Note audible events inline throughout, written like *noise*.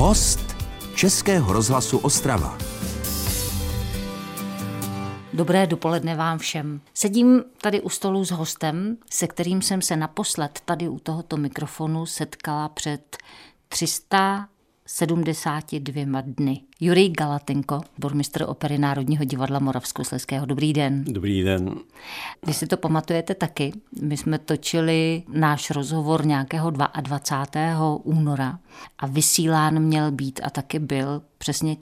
Host Českého rozhlasu Ostrava. Dobré dopoledne vám všem. Sedím tady u stolu s hostem, se kterým jsem se naposled tady u tohoto mikrofonu setkala před 372 dny. Jurij Galatenko, bormistr opery Národního divadla Moravskoslezského. Dobrý den. Dobrý den. Vy si to pamatujete taky. My jsme točili náš rozhovor nějakého 22. února a vysílán měl být a taky byl přesně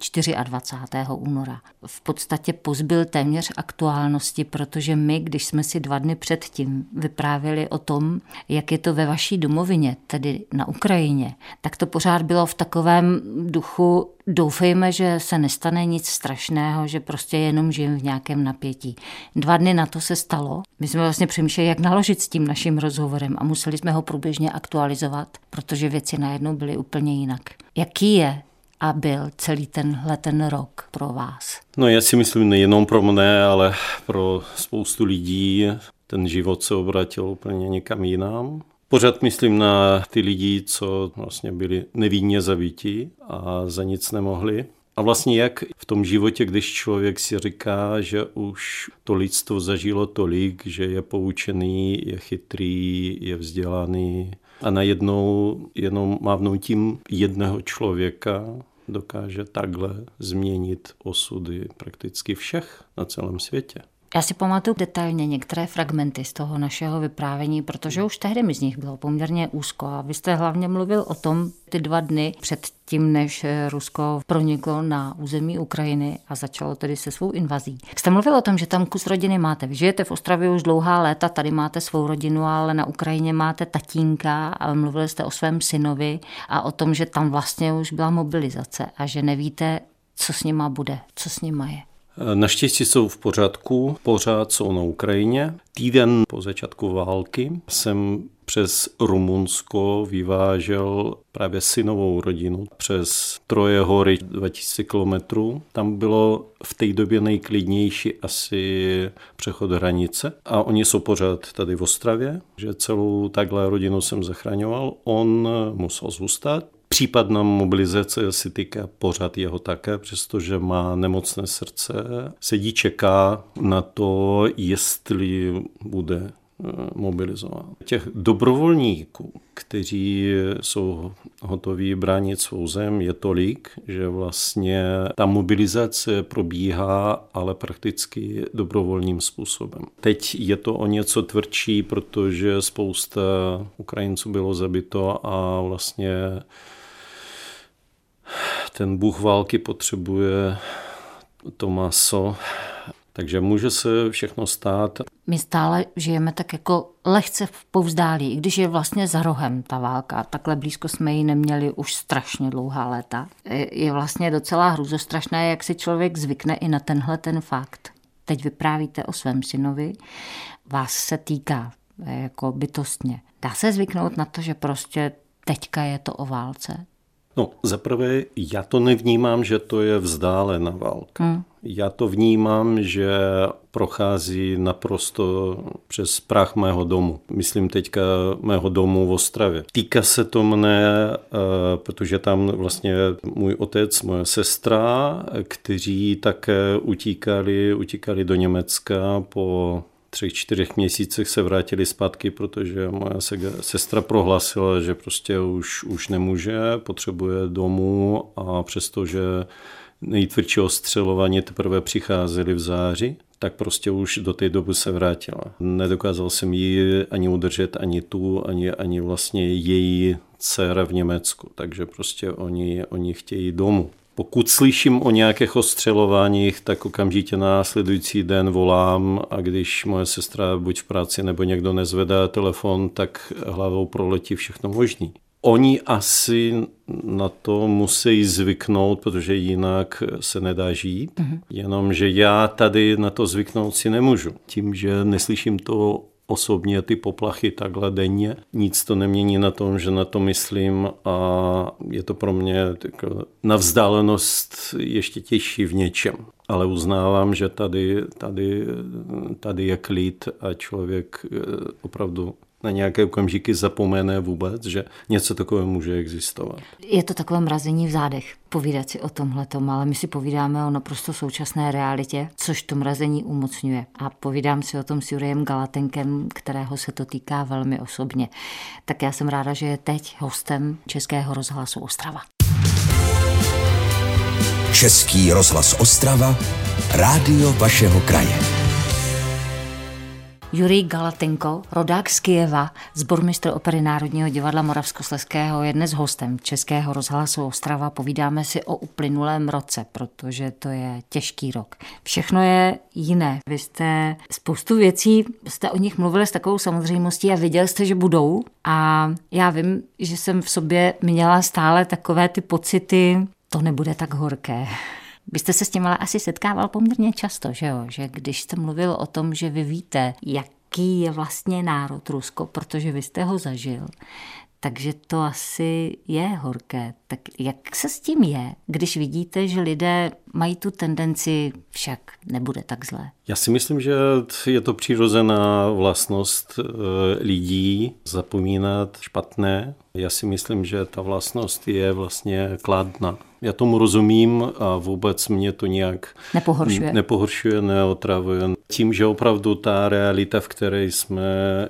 24. února. V podstatě pozbyl téměř aktuálnosti, protože my, když jsme si dva dny předtím vyprávěli o tom, jak je to ve vaší domovině, tedy na Ukrajině, tak to pořád bylo v takovém duchu doufejme, že se nestane nic strašného, že prostě jenom žijeme v nějakém napětí. Dva dny na to se stalo. My jsme vlastně přemýšleli, jak naložit s tím naším rozhovorem a museli jsme ho průběžně aktualizovat, protože věci najednou byly úplně jinak. Jaký je a byl celý tenhle ten rok pro vás? No já si myslím nejenom pro mne, ale pro spoustu lidí ten život se obratil úplně někam jinam. Pořád myslím na ty lidi, co vlastně byli nevinně zabití a za nic nemohli. A vlastně jak v tom životě, když člověk si říká, že už to lidstvo zažilo tolik, že je poučený, je chytrý, je vzdělaný a najednou jenom mávnutím jedného člověka dokáže takhle změnit osudy prakticky všech na celém světě. Já si pamatuju detailně některé fragmenty z toho našeho vyprávění, protože už tehdy mi z nich bylo poměrně úzko. A vy jste hlavně mluvil o tom ty dva dny před tím, než Rusko proniklo na území Ukrajiny a začalo tedy se svou invazí. Jste mluvil o tom, že tam kus rodiny máte. Vy žijete v Ostravě už dlouhá léta, tady máte svou rodinu, ale na Ukrajině máte tatínka a mluvili jste o svém synovi a o tom, že tam vlastně už byla mobilizace a že nevíte, co s nima bude, co s nima je. Naštěstí jsou v pořádku, pořád jsou na Ukrajině. Týden po začátku války jsem přes Rumunsko vyvážel právě synovou rodinu přes Troje hory 2000 kilometrů. Tam bylo v té době nejklidnější asi přechod hranice a oni jsou pořád tady v Ostravě, že celou takhle rodinu jsem zachraňoval. On musel zůstat, Případná mobilizace se týká pořád jeho také, přestože má nemocné srdce. Sedí, čeká na to, jestli bude eh, mobilizován. Těch dobrovolníků, kteří jsou hotoví bránit svou zem, je tolik, že vlastně ta mobilizace probíhá, ale prakticky dobrovolným způsobem. Teď je to o něco tvrdší, protože spousta Ukrajinců bylo zabito a vlastně ten bůh války potřebuje to maso, takže může se všechno stát. My stále žijeme tak jako lehce v povzdálí, i když je vlastně za rohem ta válka. Takhle blízko jsme ji neměli už strašně dlouhá léta. Je vlastně docela hruzostrašné, jak si člověk zvykne i na tenhle ten fakt. Teď vyprávíte o svém synovi, vás se týká jako bytostně. Dá se zvyknout na to, že prostě teďka je to o válce? No, zaprvé já to nevnímám, že to je vzdálená válka. Hmm. Já to vnímám, že prochází naprosto přes prach mého domu. Myslím teďka mého domu v Ostravě. Týká se to mne, eh, protože tam vlastně můj otec, moje sestra, kteří také utíkali, utíkali do Německa po třech, čtyřech měsících se vrátili zpátky, protože moje sestra prohlásila, že prostě už, už nemůže, potřebuje domů a přestože nejtvrdší ostřelování teprve přicházeli v září, tak prostě už do té doby se vrátila. Nedokázal jsem ji ani udržet, ani tu, ani, ani vlastně její dcera v Německu, takže prostě oni, oni chtějí domů. Pokud slyším o nějakých ostřelováních, tak okamžitě následující den volám a když moje sestra buď v práci nebo někdo nezvedá telefon, tak hlavou proletí všechno možný. Oni asi na to musí zvyknout, protože jinak se nedá žít. Mm-hmm. Jenomže já tady na to zvyknout si nemůžu. Tím, že neslyším to osobně ty poplachy takhle denně. Nic to nemění na tom, že na to myslím a je to pro mě na vzdálenost ještě těžší v něčem. Ale uznávám, že tady, tady, tady je klid a člověk eh, opravdu na nějaké okamžiky zapomene vůbec, že něco takového může existovat. Je to takové mrazení v zádech, povídat si o tomhle, ale my si povídáme o naprosto současné realitě, což to mrazení umocňuje. A povídám si o tom s Juriem Galatenkem, kterého se to týká velmi osobně. Tak já jsem ráda, že je teď hostem Českého rozhlasu Ostrava. Český rozhlas Ostrava, rádio vašeho kraje. Jurij Galatenko, rodák z Kijeva, zbormistr opery Národního divadla Moravskosleského, je dnes hostem Českého rozhlasu Ostrava. Povídáme si o uplynulém roce, protože to je těžký rok. Všechno je jiné. Vy jste spoustu věcí, jste o nich mluvili s takovou samozřejmostí a viděl jste, že budou. A já vím, že jsem v sobě měla stále takové ty pocity, to nebude tak horké. Vy jste se s tím ale asi setkával poměrně často, že jo? Že když jste mluvil o tom, že vy víte, jaký je vlastně národ Rusko, protože vy jste ho zažil, takže to asi je horké. Tak jak se s tím je, když vidíte, že lidé mají tu tendenci, však nebude tak zlé? Já si myslím, že je to přirozená vlastnost eh, lidí zapomínat špatné. Já si myslím, že ta vlastnost je vlastně kladná. Já tomu rozumím a vůbec mě to nějak nepohoršuje, nepohoršuje neotravuje. Tím, že opravdu ta realita, v které jsme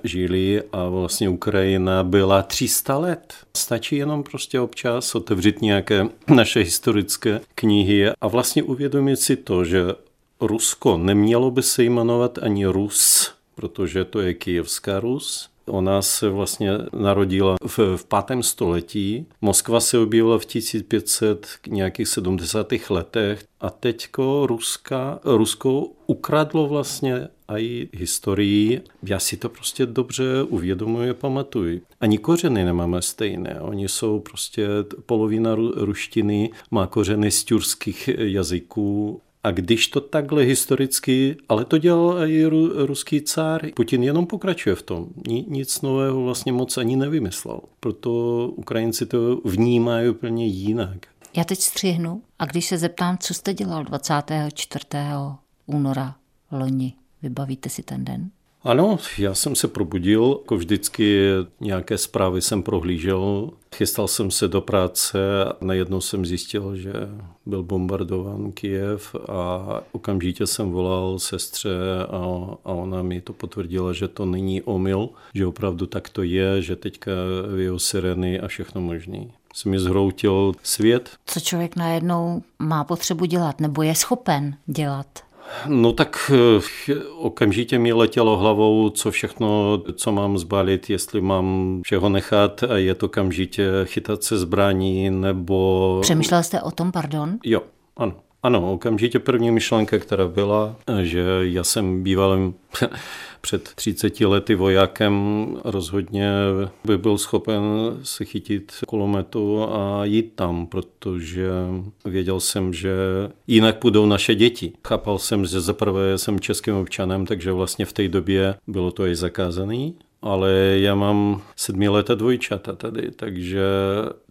žili a vlastně Ukrajina byla 300 let. Stačí jenom prostě občas otevřít nějaké naše historické knihy a vlastně uvědomit si to, že Rusko nemělo by se jmenovat ani Rus, protože to je Kijevská Rus, Ona se vlastně narodila v, v pátém století. Moskva se objevila v 1500 nějakých 70. letech a teďko Ruska, Rusko ukradlo vlastně i historii. Já si to prostě dobře uvědomuji a pamatuju. Ani kořeny nemáme stejné. Oni jsou prostě polovina ruštiny má kořeny z turských jazyků a když to takhle historicky, ale to dělal i ruský cár, Putin jenom pokračuje v tom. Nic nového vlastně moc ani nevymyslel. Proto Ukrajinci to vnímají úplně jinak. Já teď střihnu a když se zeptám, co jste dělal 24. února loni, vybavíte si ten den? Ano, já jsem se probudil, jako vždycky nějaké zprávy jsem prohlížel, chystal jsem se do práce a najednou jsem zjistil, že byl bombardován Kijev a okamžitě jsem volal sestře a, a ona mi to potvrdila, že to není omyl, že opravdu tak to je, že teďka vyjou sireny a všechno možný se mi zhroutil svět. Co člověk najednou má potřebu dělat nebo je schopen dělat? No tak eh, okamžitě mi letělo hlavou, co všechno, co mám zbalit, jestli mám všeho nechat a je to okamžitě chytat se zbraní nebo... Přemýšlel jste o tom, pardon? Jo, ano. Ano, okamžitě první myšlenka, která byla, že já jsem bývalým *laughs* před 30 lety vojákem rozhodně by byl schopen se chytit kulometu a jít tam, protože věděl jsem, že jinak půjdou naše děti. Chápal jsem, že zaprvé jsem českým občanem, takže vlastně v té době bylo to i zakázané ale já mám sedmileté dvojčata tady, takže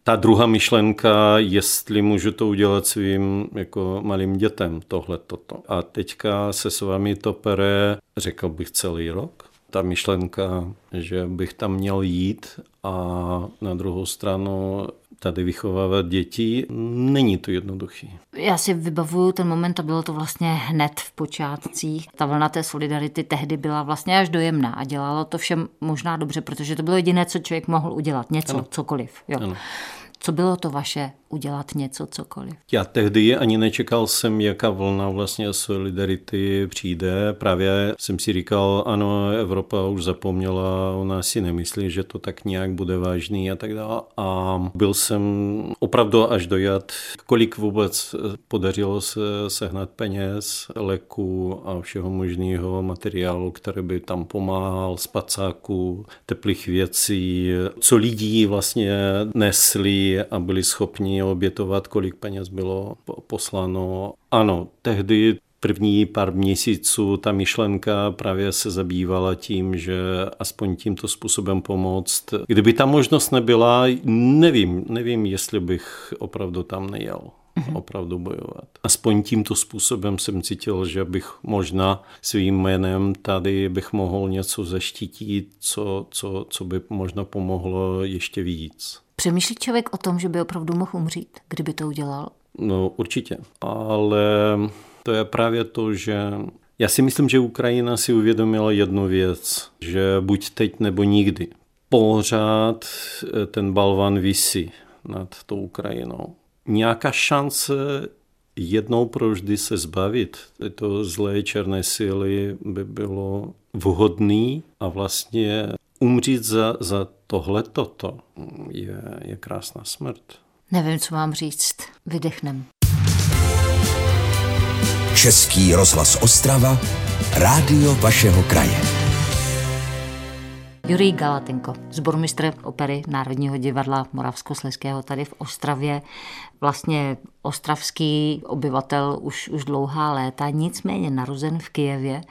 ta druhá myšlenka, jestli můžu to udělat svým jako malým dětem, tohle, toto. A teďka se s vámi to pere, řekl bych celý rok. Ta myšlenka, že bych tam měl jít a na druhou stranu tady vychovávat děti, není to jednoduchý. Já si vybavuju ten moment a bylo to vlastně hned v počátcích. Ta vlna té solidarity tehdy byla vlastně až dojemná a dělalo to všem možná dobře, protože to bylo jediné, co člověk mohl udělat. Něco, ano. cokoliv. Jo. Ano. Co bylo to vaše udělat něco, cokoliv? Já tehdy ani nečekal jsem, jaká vlna vlastně solidarity přijde. Právě jsem si říkal, ano, Evropa už zapomněla, ona si nemyslí, že to tak nějak bude vážný a tak dále. A byl jsem opravdu až dojat, kolik vůbec podařilo se sehnat peněz, léku a všeho možného materiálu, který by tam pomáhal, spacáků, teplých věcí, co lidí vlastně nesli a byli schopni obětovat, kolik peněz bylo posláno. Ano, tehdy první pár měsíců ta myšlenka právě se zabývala tím, že aspoň tímto způsobem pomoct. Kdyby ta možnost nebyla, nevím, nevím, jestli bych opravdu tam nejel. Mm-hmm. opravdu bojovat. Aspoň tímto způsobem jsem cítil, že bych možná svým jménem tady bych mohl něco zaštítit, co, co, co by možná pomohlo ještě víc. Přemýšlí člověk o tom, že by opravdu mohl umřít, kdyby to udělal? No určitě, ale to je právě to, že já si myslím, že Ukrajina si uvědomila jednu věc, že buď teď nebo nikdy. Pořád eh, ten balvan visí nad tou Ukrajinou. Nějaká šance jednou provždy se zbavit této zlé černé síly by bylo vhodný a vlastně umřít za, za tohle toto je, je krásná smrt. Nevím, co mám říct. Vydechnem. Český rozhlas Ostrava, rádio vašeho kraje. Jurij Galatenko, zbormistr opery Národního divadla Moravskoslezského tady v Ostravě, vlastně ostravský obyvatel už, už dlouhá léta, nicméně narozen v Kijevě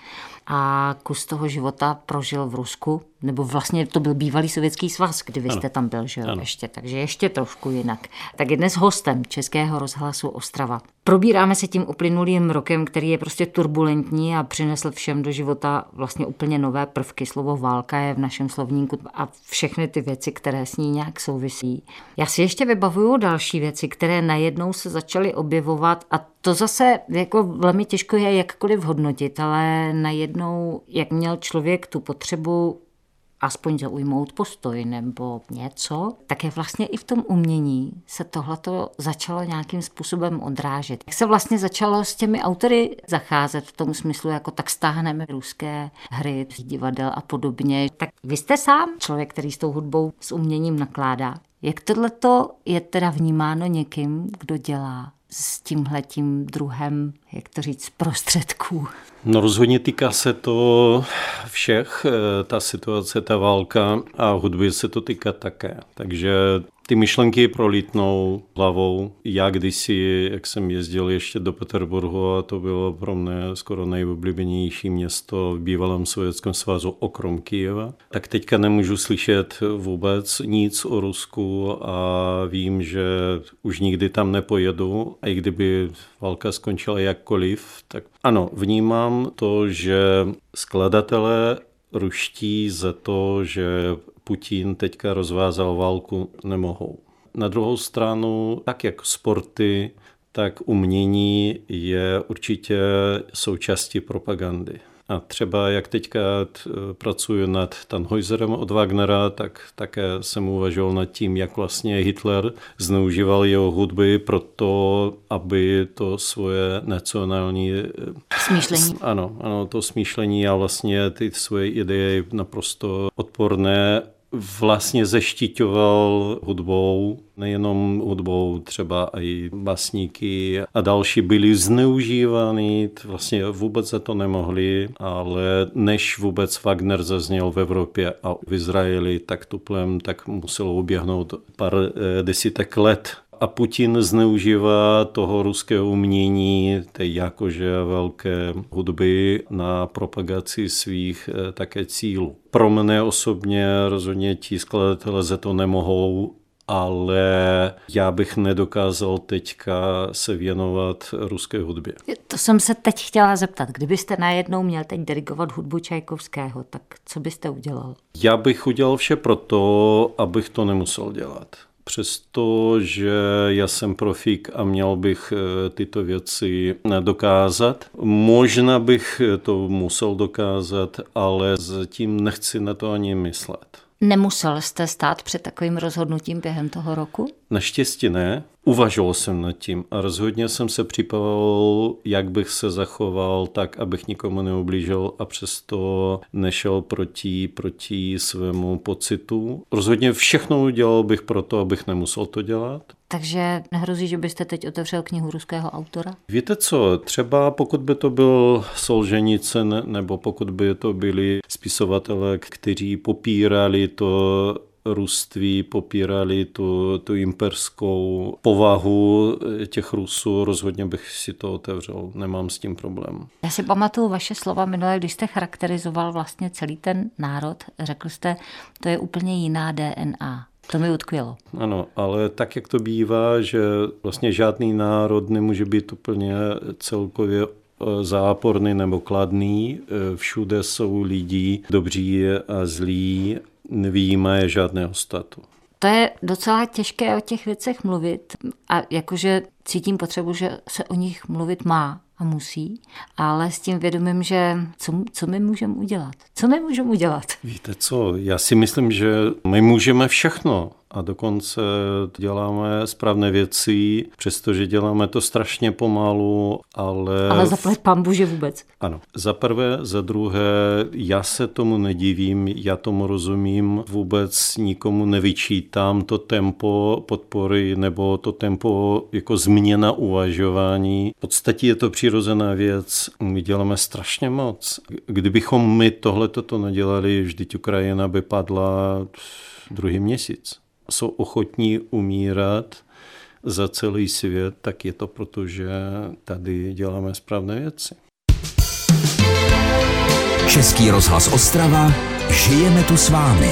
a kus toho života prožil v Rusku, nebo vlastně to byl bývalý sovětský svaz, kdy vy jste tam byl, že jo, ještě, takže ještě trošku jinak. Tak je dnes hostem Českého rozhlasu Ostrava. Probíráme se tím uplynulým rokem, který je prostě turbulentní a přinesl všem do života vlastně úplně nové prvky. Slovo válka je v našem slovníku a všechny ty věci, které s ní nějak souvisí. Já si ještě vybavuju další věci, které najednou se začaly objevovat a to zase jako velmi těžko je jakkoliv hodnotit, ale najednou, jak měl člověk tu potřebu aspoň zaujmout postoj nebo něco, tak je vlastně i v tom umění se tohleto začalo nějakým způsobem odrážet. Jak se vlastně začalo s těmi autory zacházet v tom smyslu, jako tak stáhneme ruské hry, divadel a podobně. Tak vy jste sám člověk, který s tou hudbou, s uměním nakládá. Jak tohleto je teda vnímáno někým, kdo dělá s tímhletím druhem, jak to říct, prostředků? No rozhodně týká se to všech, eh, ta situace, ta válka a hudby se to týká také. Takže ty myšlenky prolítnou hlavou. Já kdysi, jak jsem jezdil ještě do Peterburgu, a to bylo pro mě skoro nejoblíbenější město v bývalém Sovětském svazu okrom Kijeva, tak teďka nemůžu slyšet vůbec nic o Rusku a vím, že už nikdy tam nepojedu. A i kdyby válka skončila jakkoliv, tak ano, vnímám to, že skladatelé ruští za to, že Putin teďka rozvázal válku, nemohou. Na druhou stranu, tak jak sporty, tak umění je určitě součástí propagandy. A třeba jak teďka pracuji nad Tannhäuserem od Wagnera, tak také jsem uvažoval nad tím, jak vlastně Hitler zneužíval jeho hudby pro to, aby to svoje nacionální eh, smýšlení. Ano, ano, to smýšlení a vlastně ty svoje ideje naprosto odporné vlastně zeštiťoval hudbou, nejenom hudbou, třeba i basníky a další byli zneužívány, vlastně vůbec za to nemohli, ale než vůbec Wagner zazněl v Evropě a v Izraeli tak tuplem, tak muselo uběhnout pár eh, desítek let a Putin zneužívá toho ruského umění, té jakože velké hudby na propagaci svých eh, také cílů. Pro mne osobně rozhodně ti skladatelé za to nemohou, ale já bych nedokázal teďka se věnovat ruské hudbě. To jsem se teď chtěla zeptat. Kdybyste najednou měl teď dirigovat hudbu Čajkovského, tak co byste udělal? Já bych udělal vše pro to, abych to nemusel dělat. Přestože já jsem profík a měl bych eh, tyto věci dokázat. Možná bych to musel dokázat, ale zatím nechci na to ani myslet. Nemusel jste stát před takovým rozhodnutím během toho roku? Naštěstí ne. Uvažoval jsem nad tím a rozhodně jsem se připravoval, jak bych se zachoval tak, abych nikomu neublížil a přesto nešel proti, proti svému pocitu. Rozhodně všechno udělal bych pro to, abych nemusel to dělat. Takže nehrozí, že byste teď otevřel knihu ruského autora? Víte co, třeba pokud by to byl Solženicen, nebo pokud by to byli spisovatelé, kteří popírali to růství, popírali tu, tu imperskou povahu těch Rusů, rozhodně bych si to otevřel, nemám s tím problém. Já si pamatuju vaše slova minulé, když jste charakterizoval vlastně celý ten národ, řekl jste, to je úplně jiná DNA. To mi utkvělo. Ano, ale tak, jak to bývá, že vlastně žádný národ nemůže být úplně celkově eh, záporný nebo kladný. Eh, všude jsou lidi dobří a zlí, nevýjímaje žádného statu. To je docela těžké o těch věcech mluvit a jakože cítím potřebu, že se o nich mluvit má a musí, ale s tím vědomím, že co, co my můžeme udělat? Co my můžeme udělat? Víte co, já si myslím, že my můžeme všechno a dokonce děláme správné věci, přestože děláme to strašně pomalu, ale... Ale zaplať pambu, že vůbec. Ano. Za prvé, za druhé, já se tomu nedivím, já tomu rozumím, vůbec nikomu nevyčítám to tempo podpory nebo to tempo jako změna uvažování. V podstatě je to přirozená věc, my děláme strašně moc. Kdybychom my tohle toto nedělali, vždyť Ukrajina by padla druhý měsíc jsou ochotní umírat za celý svět, tak je to proto, že tady děláme správné věci. Český rozhlas Ostrava, žijeme tu s vámi.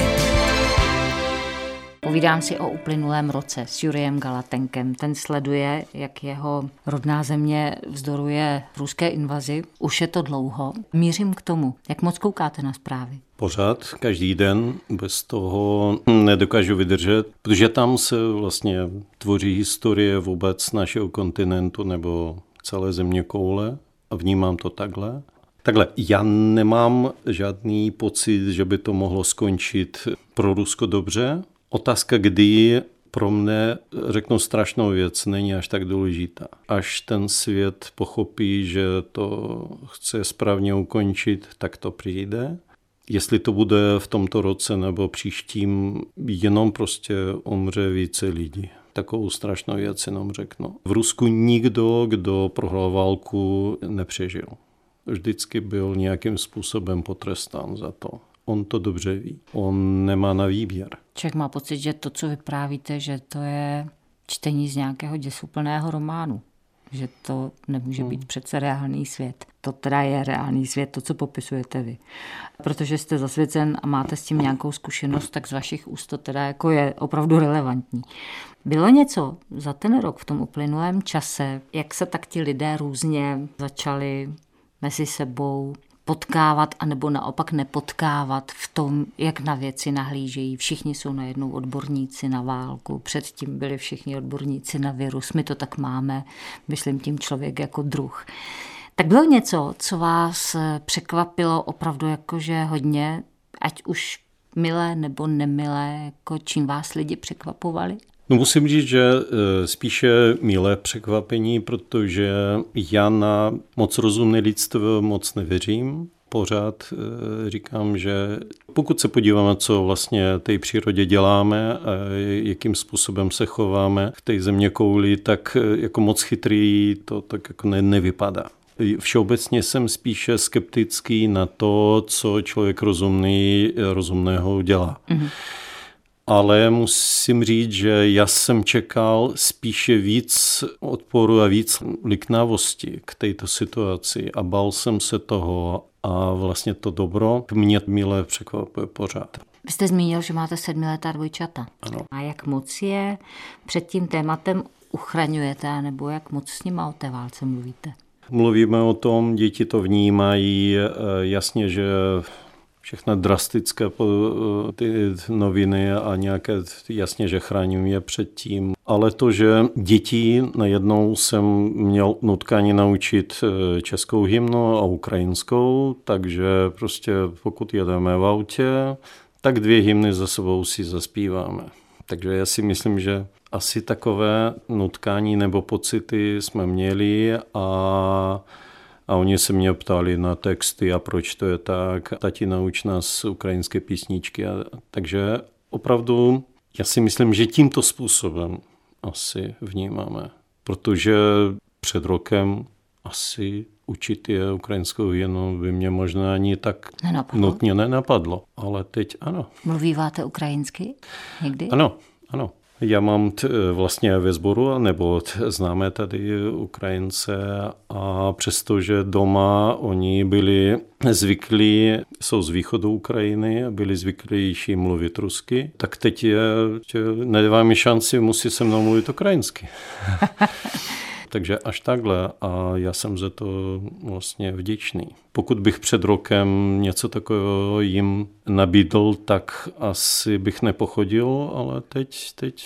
Povídám si o uplynulém roce s Juriem Galatenkem. Ten sleduje, jak jeho rodná země vzdoruje ruské invazi. Už je to dlouho. Mířím k tomu. Jak moc koukáte na zprávy? Pořád, každý den, bez toho nedokážu vydržet, protože tam se vlastně tvoří historie vůbec našeho kontinentu nebo celé země koule a vnímám to takhle. Takhle, já nemám žádný pocit, že by to mohlo skončit pro Rusko dobře. Otázka, kdy pro mne, řeknu strašnou věc, není až tak důležitá. Až ten svět pochopí, že to chce správně ukončit, tak to přijde. Jestli to bude v tomto roce nebo příštím, jenom prostě umře více lidí. Takovou strašnou věc jenom řeknu. V Rusku nikdo, kdo prohrál válku, nepřežil. Vždycky byl nějakým způsobem potrestán za to. On to dobře ví. On nemá na výběr. Člověk má pocit, že to, co vyprávíte, že to je čtení z nějakého děsuplného románu že to nemůže být hmm. přece reálný svět. To teda je reálný svět, to, co popisujete vy. Protože jste zasvěcen a máte s tím nějakou zkušenost, tak z vašich úst to teda jako je opravdu relevantní. Bylo něco za ten rok v tom uplynulém čase, jak se tak ti lidé různě začali mezi sebou potkávat anebo naopak nepotkávat v tom, jak na věci nahlížejí. Všichni jsou najednou odborníci na válku, předtím byli všichni odborníci na virus, my to tak máme, myslím tím člověk jako druh. Tak bylo něco, co vás překvapilo opravdu jakože hodně, ať už milé nebo nemilé, jako čím vás lidi překvapovali? No musím říct, že e, spíše milé překvapení, protože já na moc rozumné lidstvo moc nevěřím. Pořád e, říkám, že pokud se podíváme, co vlastně té přírodě děláme a jakým způsobem se chováme v té země kouli, tak e, jako moc chytrý to tak jako ne, nevypadá. Všeobecně jsem spíše skeptický na to, co člověk rozumný, rozumného dělá. Mm-hmm ale musím říct, že já jsem čekal spíše víc odporu a víc liknavosti k této situaci a bal jsem se toho a vlastně to dobro mě milé překvapuje pořád. Vy jste zmínil, že máte sedmiletá dvojčata. Ano. A jak moc je před tím tématem uchraňujete, nebo jak moc s nimi o té válce mluvíte? Mluvíme o tom, děti to vnímají, eh, jasně, že všechno drastické ty noviny a nějaké jasně, že chráním je před tím. Ale to, že dětí najednou jsem měl nutkání naučit e, českou hymnu a ukrajinskou, takže prostě pokud jedeme v autě, tak dvě hymny za sebou si zaspíváme. Takže já si myslím, že asi takové nutkání nebo pocity jsme měli a a oni se mě ptali na texty a proč to je tak. Tati nauč nás ukrajinské písničky. A, takže opravdu já si myslím, že tímto způsobem asi vnímáme. Protože před rokem asi učit je ukrajinskou hymnu by mě možná ani tak nenapadlo. nutně nenapadlo. Ale teď ano. Mluvíváte ukrajinsky někdy? Ano, ano. Já mám t, vlastně ve sboru, nebo t, známe tady Ukrajince a přestože doma oni byli zvyklí, jsou z východu Ukrajiny byli zvyklější mluvit rusky, tak teď je, nedává mi šanci, musí se mnou mluvit ukrajinsky. *laughs* Takže až takhle a já jsem za to vlastně vděčný. Pokud bych před rokem něco takového jim nabídl, tak asi bych nepochodil, ale teď, teď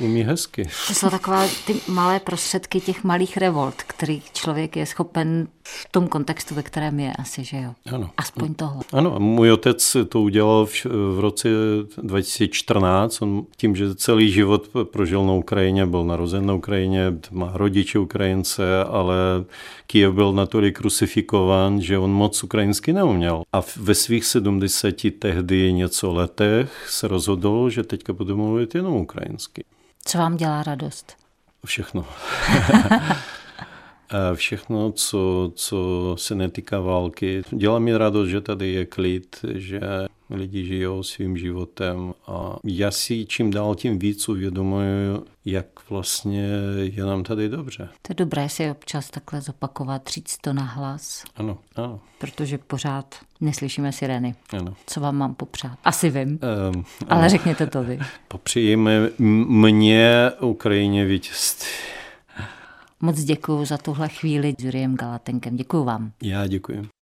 umí hezky. To jsou takové ty malé prostředky těch malých revolt, který člověk je schopen v tom kontextu, ve kterém je asi, že jo? Ano. Aspoň tohle. Ano, můj otec to udělal v, v roce 2014. On tím, že celý život prožil na Ukrajině, byl narozen na Ukrajině, má rodiče Ukrajince, ale Kyjev byl natolik krucifikován, že on moc ukrajinsky neuměl. A ve svých 70 tehdy něco letech se rozhodl, že teďka budu mluvit jenom ukrajinsky. Co vám dělá radost? Všechno. *laughs* Všechno, co, co se netýká války. Dělá mi radost, že tady je klid, že lidi žijou svým životem a já si čím dál tím víc uvědomuji, jak vlastně je nám tady dobře. To je dobré si občas takhle zopakovat, říct to nahlas. Ano, ano. Protože pořád neslyšíme sireny. Ano. Co vám mám popřát? Asi vím, um, ale ano. řekněte to vy. *laughs* Popřijeme mě Ukrajině vítězství. Moc děkuji za tuhle chvíli s Juriem Galatenkem. Děkuji vám. Já děkuji.